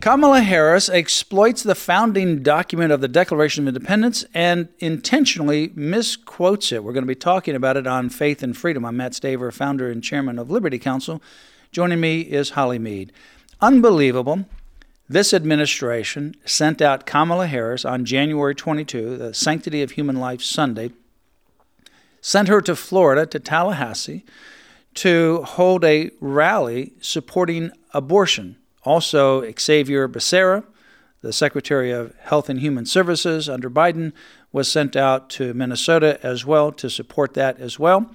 Kamala Harris exploits the founding document of the Declaration of Independence and intentionally misquotes it. We're going to be talking about it on Faith and Freedom. I'm Matt Staver, founder and chairman of Liberty Counsel. Joining me is Holly Mead. Unbelievable. This administration sent out Kamala Harris on January 22, the Sanctity of Human Life Sunday, sent her to Florida, to Tallahassee, to hold a rally supporting abortion. Also, Xavier Becerra, the Secretary of Health and Human Services under Biden, was sent out to Minnesota as well to support that as well.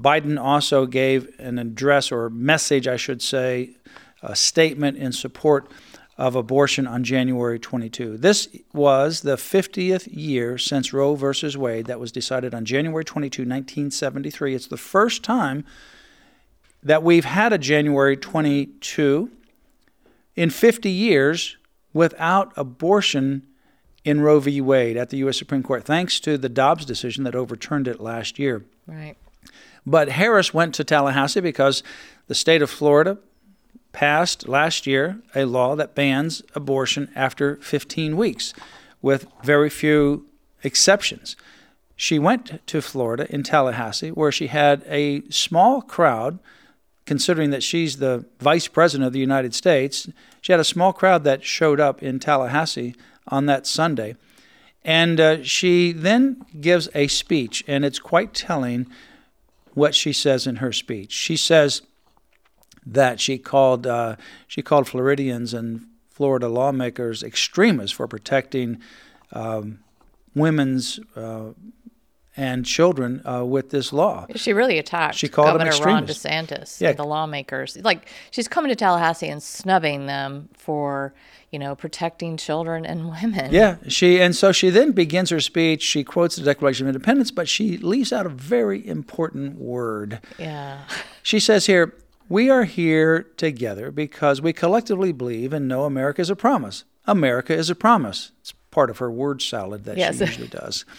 Biden also gave an address or message, I should say, a statement in support of abortion on January 22. This was the 50th year since Roe versus Wade that was decided on January 22, 1973. It's the first time that we've had a January 22 in 50 years without abortion in Roe v. Wade at the U.S. Supreme Court, thanks to the Dobbs decision that overturned it last year. Right. But Harris went to Tallahassee because the state of Florida passed last year a law that bans abortion after 15 weeks, with very few exceptions. She went to Florida in Tallahassee, where she had a small crowd considering that she's the vice president of the United States, she had a small crowd that showed up in Tallahassee on that Sunday. And uh, she then gives a speech, and it's quite telling what she says in her speech. She says that she called uh, she called Floridians and Florida lawmakers extremists for protecting um, women's uh, and children uh, with this law. She really attacked she called Governor them Ron. DeSantis Yeah. and the lawmakers. Like she's coming to Tallahassee and snubbing them for, you know, protecting children and women. Yeah, she and so she then begins her speech. She quotes the Declaration of Independence, but she leaves out a very important word. Yeah. She says here, "We are here together because we collectively believe and know America is a promise. America is a promise." It's part of her word salad that Yes. she usually does.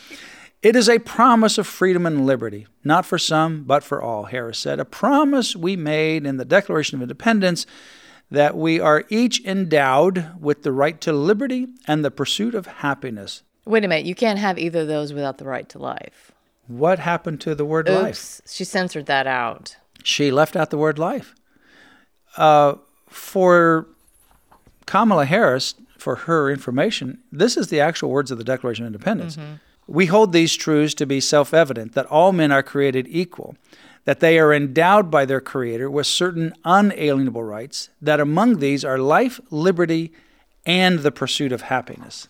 It is a promise of freedom and liberty, not for some, but for all, Harris said. A promise we made in the Declaration of Independence that we are each endowed with the right to liberty and the pursuit of happiness. Wait a minute. You can't have either of those without the right to life. What happened to the word life? She censored that out. She left out the word life. Uh, for Kamala Harris, for her information, this is the actual words of the Declaration of Independence. We hold these truths to be self evident that all men are created equal, that they are endowed by their Creator with certain unalienable rights, that among these are life, liberty, and the pursuit of happiness.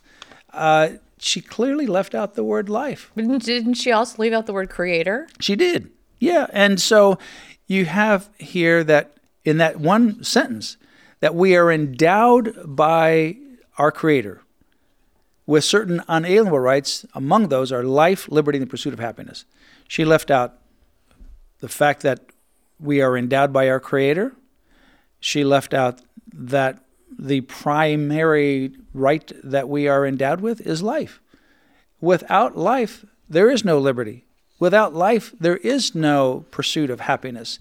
Uh, she clearly left out the word life. Didn't, didn't she also leave out the word creator? She did. Yeah. And so you have here that in that one sentence that we are endowed by our Creator with certain unalienable rights. Among those are life, liberty, and the pursuit of happiness. She left out the fact that we are endowed by our Creator. She left out that the primary right that we are endowed with is life. Without life, there is no liberty. Without life, there is no pursuit of happiness.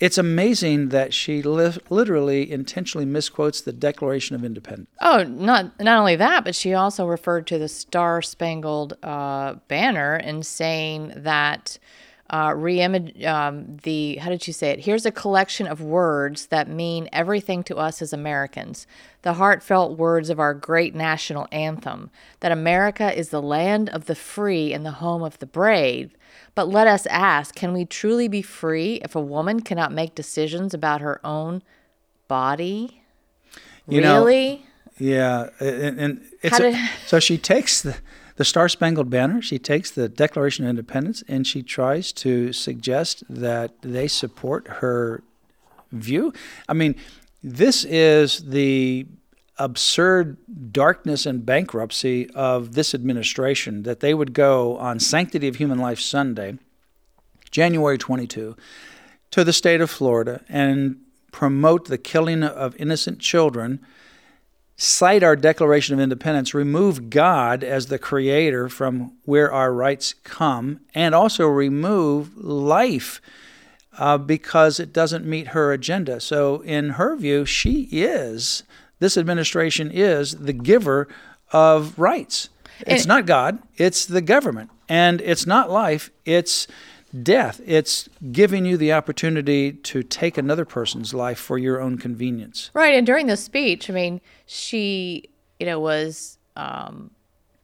It's amazing that she li- literally intentionally misquotes the Declaration of Independence. Oh, not not only that, but she also referred to the Star Spangled uh, Banner and saying that uh, reimage um, the how did you say it? Here's a collection of words that mean everything to us as Americans. The heartfelt words of our great national anthem that America is the land of the free and the home of the brave. But let us ask can we truly be free if a woman cannot make decisions about her own body? You know. Yeah, and, and it's How a- so she takes the the Star Spangled Banner, she takes the Declaration of Independence, and she tries to suggest that they support her view. I mean, this is the absurd darkness and bankruptcy of this administration that they would go on Sanctity of Human Life Sunday, January 22, to the state of Florida and promote the killing of innocent children, cite our Declaration of Independence, remove God as the creator from where our rights come, and also remove life. Uh, because it doesn't meet her agenda. So, in her view, she is this administration is the giver of rights. It's not God, it's the government. And it's not life, it's death. It's giving you the opportunity to take another person's life for your own convenience. Right. And during the speech, I mean, she, you know, was um,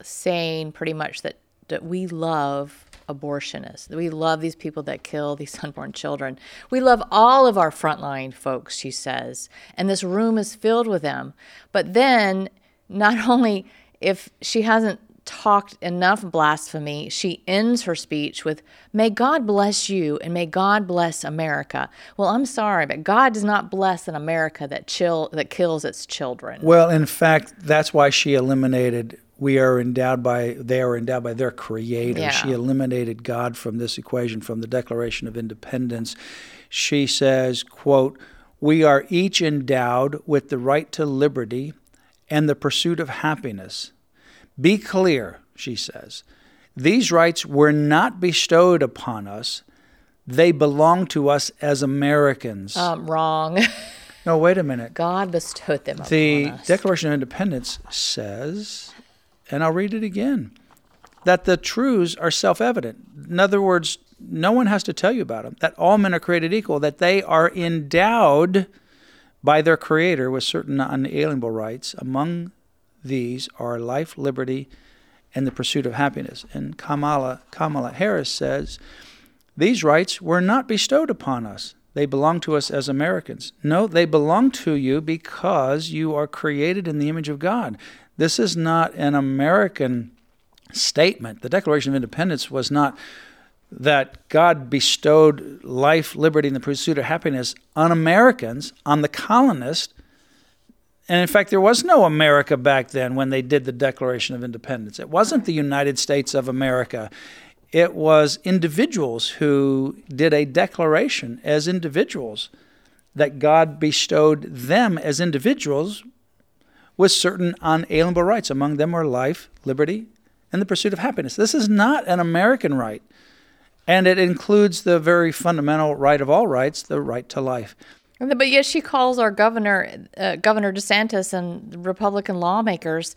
saying pretty much that, that we love abortionists. We love these people that kill these unborn children. We love all of our frontline folks, she says, and this room is filled with them. But then, not only if she hasn't talked enough blasphemy, she ends her speech with, May God bless you and may God bless America. Well, I'm sorry, but God does not bless an America that chill that kills its children. Well, in fact, that's why she eliminated we are endowed by they are endowed by their creator. Yeah. She eliminated God from this equation from the Declaration of Independence. She says, quote, "We are each endowed with the right to liberty and the pursuit of happiness. Be clear," she says. "These rights were not bestowed upon us. They belong to us as Americans." Um, wrong. no, wait a minute. God bestowed them the Declaration of Independence says and I'll read it again, that the truths are self evident. In other words, no one has to tell you about them, that all men are created equal, that they are endowed by their Creator with certain unalienable rights. Among these are life, liberty, and the pursuit of happiness. And Kamala, Kamala Harris says, These rights were not bestowed upon us. They belong to us as Americans. No, they belong to you because you are created in the image of God. This is not an American statement. The Declaration of Independence was not that God bestowed life, liberty, and the pursuit of happiness on Americans, on the colonists. And in fact, there was no America back then when they did the Declaration of Independence. It wasn't the United States of America. It was individuals who did a declaration as individuals that God bestowed them as individuals with certain unalienable rights. Among them were life, liberty, and the pursuit of happiness. This is not an American right, and it includes the very fundamental right of all rights, the right to life. But yet she calls our governor, uh, Governor DeSantis, and Republican lawmakers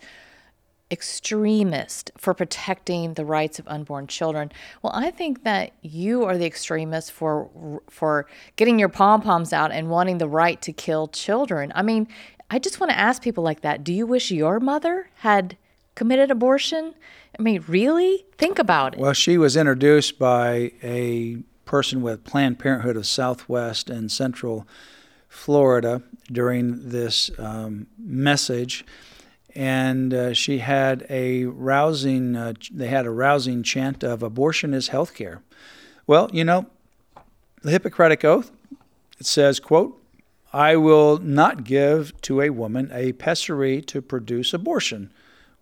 extremist for protecting the rights of unborn children. Well, I think that you are the extremist for for getting your pom poms out and wanting the right to kill children. I mean, I just want to ask people like that do you wish your mother had committed abortion? I mean, really? Think about it. Well, she was introduced by a person with Planned Parenthood of Southwest and Central Florida during this um, message. And uh, she had a rousing, uh, they had a rousing chant of abortion is health care. Well, you know, the Hippocratic Oath, it says, quote, I will not give to a woman a pessary to produce abortion.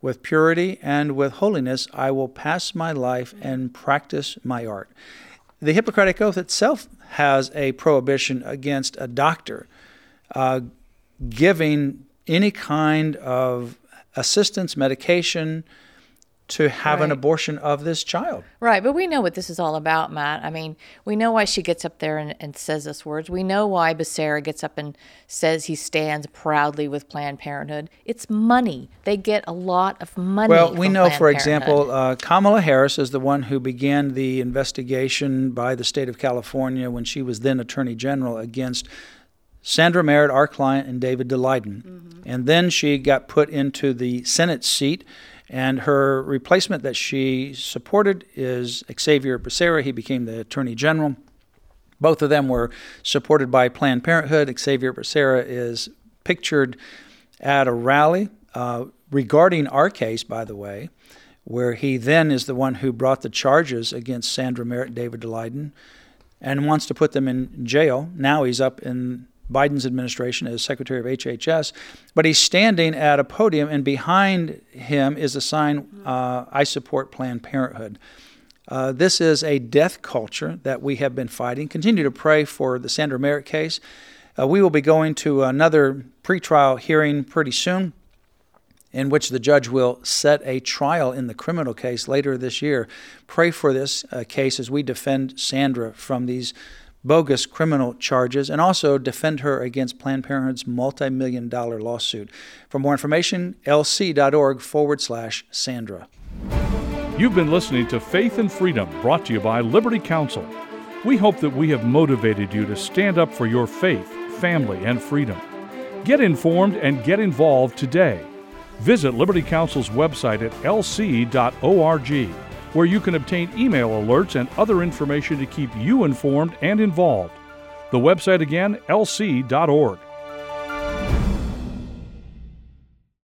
With purity and with holiness, I will pass my life and practice my art. The Hippocratic Oath itself has a prohibition against a doctor uh, giving any kind of assistance, medication, to have right. an abortion of this child. Right, but we know what this is all about, Matt. I mean, we know why she gets up there and, and says this words. We know why Becerra gets up and says he stands proudly with Planned Parenthood. It's money. They get a lot of money. Well, we know, Planned for example, uh, Kamala Harris is the one who began the investigation by the state of California when she was then Attorney General against Sandra Merritt, our client, and David Daleiden. Mm-hmm. And then she got put into the Senate seat and her replacement that she supported is Xavier Becerra. He became the Attorney General. Both of them were supported by Planned Parenthood. Xavier Becerra is pictured at a rally uh, regarding our case, by the way, where he then is the one who brought the charges against Sandra Merritt, David Daleiden, and wants to put them in jail. Now he's up in Biden's administration as Secretary of HHS, but he's standing at a podium, and behind him is a sign uh, I support Planned Parenthood. Uh, this is a death culture that we have been fighting. Continue to pray for the Sandra Merritt case. Uh, we will be going to another pretrial hearing pretty soon in which the judge will set a trial in the criminal case later this year. Pray for this uh, case as we defend Sandra from these bogus criminal charges and also defend her against Planned Parenthood's multi million dollar lawsuit. For more information, lc.org forward slash Sandra. You've been listening to Faith and Freedom, brought to you by Liberty Counsel. We hope that we have motivated you to stand up for your faith, family, and freedom. Get informed and get involved today. Visit Liberty Counsel's website at lc.org, where you can obtain email alerts and other information to keep you informed and involved. The website again, lc.org.